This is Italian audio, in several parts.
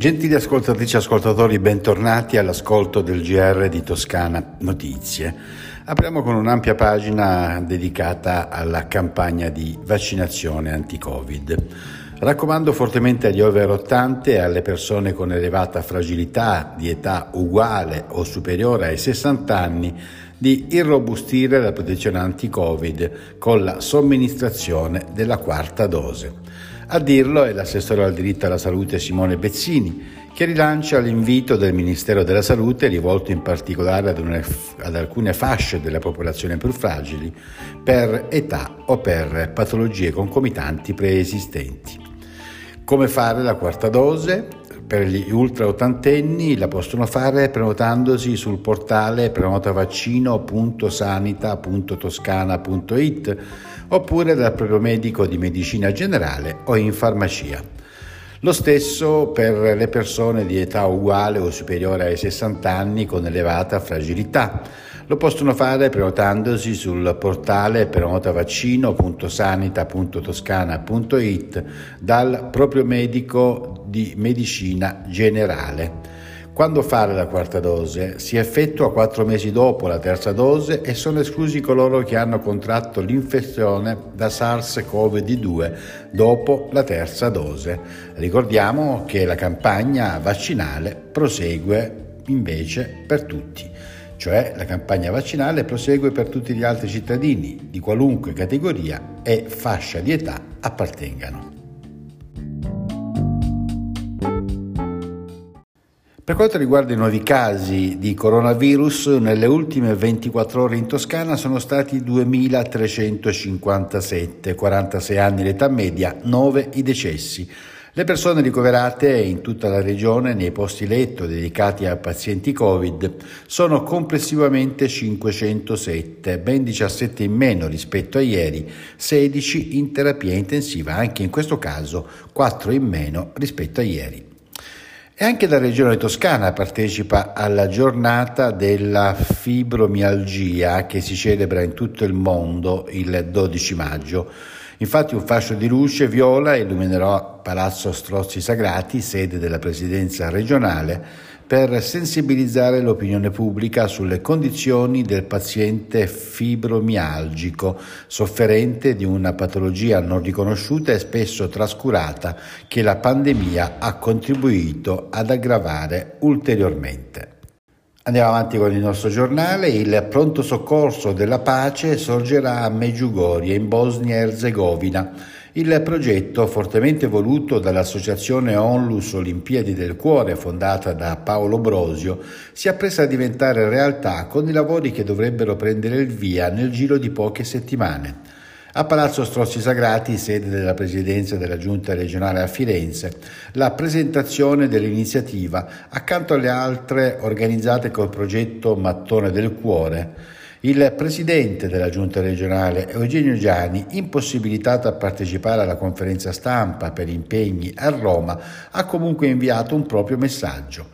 Gentili ascoltatrici e ascoltatori, bentornati all'ascolto del GR di Toscana Notizie. Apriamo con un'ampia pagina dedicata alla campagna di vaccinazione anti-Covid. Raccomando fortemente agli over 80 e alle persone con elevata fragilità di età uguale o superiore ai 60 anni di irrobustire la protezione anti-Covid con la somministrazione della quarta dose. A dirlo è l'assessore al diritto alla salute Simone Bezzini, che rilancia l'invito del Ministero della Salute rivolto in particolare ad, una, ad, alcune fasce della popolazione più fragili per età o per patologie concomitanti preesistenti. Come fare la quarta dose? Per gli ultra ottantenni la possono fare prenotandosi sul portale prenotavaccino.sanita.toscana.it oppure dal proprio medico di medicina generale o in farmacia. Lo stesso per le persone di età uguale o superiore ai 60 anni con elevata fragilità lo possono fare prenotandosi sul portale prenotavaccino.sanita.toscana.it dal proprio medico di medicina generale. Quando fare la quarta dose? Si effettua quattro mesi dopo la terza dose e sono esclusi coloro che hanno contratto l'infezione da SARS-CoV-2 dopo la terza dose. Ricordiamo che la campagna vaccinale prosegue invece per tutti cioè la campagna vaccinale prosegue per tutti gli altri cittadini di qualunque categoria e fascia di età appartengano. Per quanto riguarda i nuovi casi di coronavirus, nelle ultime 24 ore in Toscana sono stati 2.357, 46 anni l'età media, 9 i decessi. Le persone ricoverate in tutta la regione nei posti letto dedicati a pazienti Covid sono complessivamente 507, ben 17 in meno rispetto a ieri, 16 in terapia intensiva, anche in questo caso 4 in meno rispetto a ieri. E anche la regione toscana partecipa alla giornata della fibromialgia che si celebra in tutto il mondo il 12 maggio. Infatti un fascio di luce viola illuminerò Palazzo Strozzi Sagrati, sede della presidenza regionale, per sensibilizzare l'opinione pubblica sulle condizioni del paziente fibromialgico, sofferente di una patologia non riconosciuta e spesso trascurata che la pandemia ha contribuito ad aggravare ulteriormente. Andiamo avanti con il nostro giornale. Il pronto soccorso della pace sorgerà a Medjugorje, in Bosnia Erzegovina. Il progetto, fortemente voluto dall'associazione Onlus Olimpiadi del Cuore, fondata da Paolo Brosio, si appresta a diventare realtà con i lavori che dovrebbero prendere il via nel giro di poche settimane. A Palazzo Strozzi Sagrati, sede della presidenza della Giunta regionale a Firenze, la presentazione dell'iniziativa accanto alle altre organizzate col progetto Mattone del Cuore. Il presidente della Giunta regionale, Eugenio Giani, impossibilitato a partecipare alla conferenza stampa per impegni a Roma, ha comunque inviato un proprio messaggio.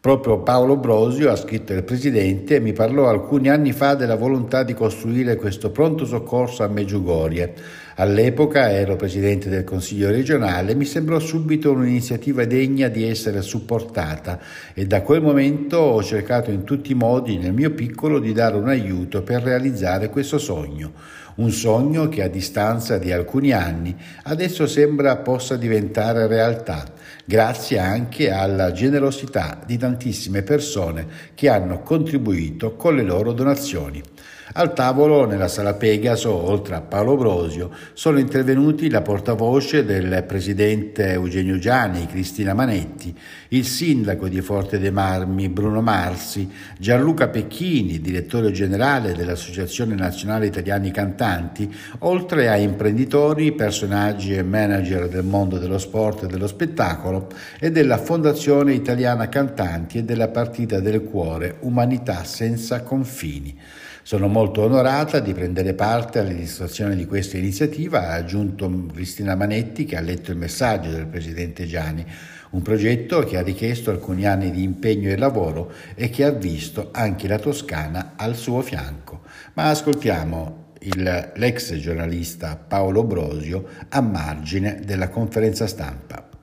Proprio Paolo Brosio, ha scritto il Presidente, mi parlò alcuni anni fa della volontà di costruire questo pronto soccorso a Meggiugorie. All'epoca ero Presidente del Consiglio regionale e mi sembrò subito un'iniziativa degna di essere supportata e da quel momento ho cercato in tutti i modi nel mio piccolo di dare un aiuto per realizzare questo sogno. Un sogno che a distanza di alcuni anni adesso sembra possa diventare realtà grazie anche alla generosità di tantissime persone che hanno contribuito con le loro donazioni. Al tavolo, nella sala Pegaso, oltre a Paolo Brosio, sono intervenuti la portavoce del presidente Eugenio Gianni, Cristina Manetti, il sindaco di Forte dei Marmi, Bruno Marsi, Gianluca Pecchini, direttore generale dell'Associazione Nazionale Italiani Cantanti, oltre a imprenditori, personaggi e manager del mondo dello sport e dello spettacolo e della Fondazione Italiana Cantanti e della Partita del Cuore Umanità senza confini. Sono molto onorata di prendere parte all'illustrazione di questa iniziativa, ha aggiunto Cristina Manetti che ha letto il messaggio del Presidente Gianni, un progetto che ha richiesto alcuni anni di impegno e lavoro e che ha visto anche la Toscana al suo fianco. Ma ascoltiamo il, l'ex giornalista Paolo Brosio a margine della conferenza stampa.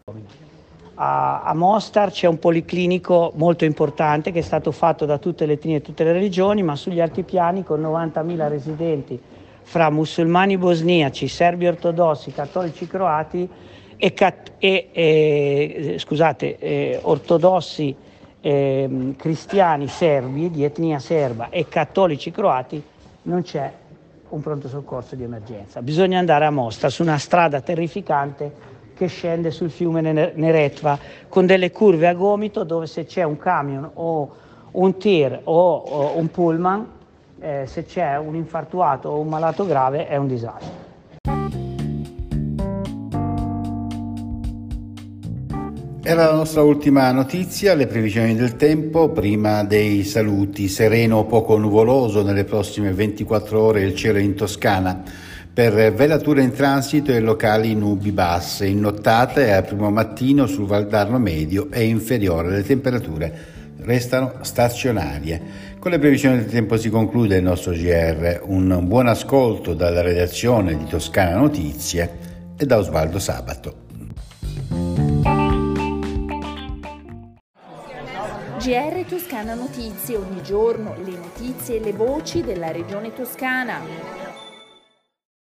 A, a, Mostar c'è un policlinico molto importante che è stato fatto da tutte le etnie e tutte le regioni, ma sugli altipiani con 90.000 residenti fra musulmani bosniaci, serbi ortodossi, cattolici croati e, e, e scusate, eh, ortodossi eh, cristiani serbi di etnia serba e cattolici croati non c'è un pronto soccorso di emergenza. Bisogna andare a Mostar su una strada terrificante che scende sul fiume Neretva con delle curve a gomito dove se c'è un camion o un tir o, o un pullman, eh, se c'è un infartuato o un malato grave è un disastro. Era la nostra ultima notizia, le previsioni del tempo, prima dei saluti, sereno o poco nuvoloso nelle prossime 24 ore il cielo in Toscana per velature in transito e locali nubi basse. In nottata e al primo mattino sul Valdarno medio è inferiore. Le temperature restano stazionarie. Con le previsioni del tempo si conclude il nostro GR. Un buon ascolto dalla redazione di Toscana Notizie e da Osvaldo Sabato. GR Toscana Notizie, ogni giorno le notizie e le voci della regione toscana.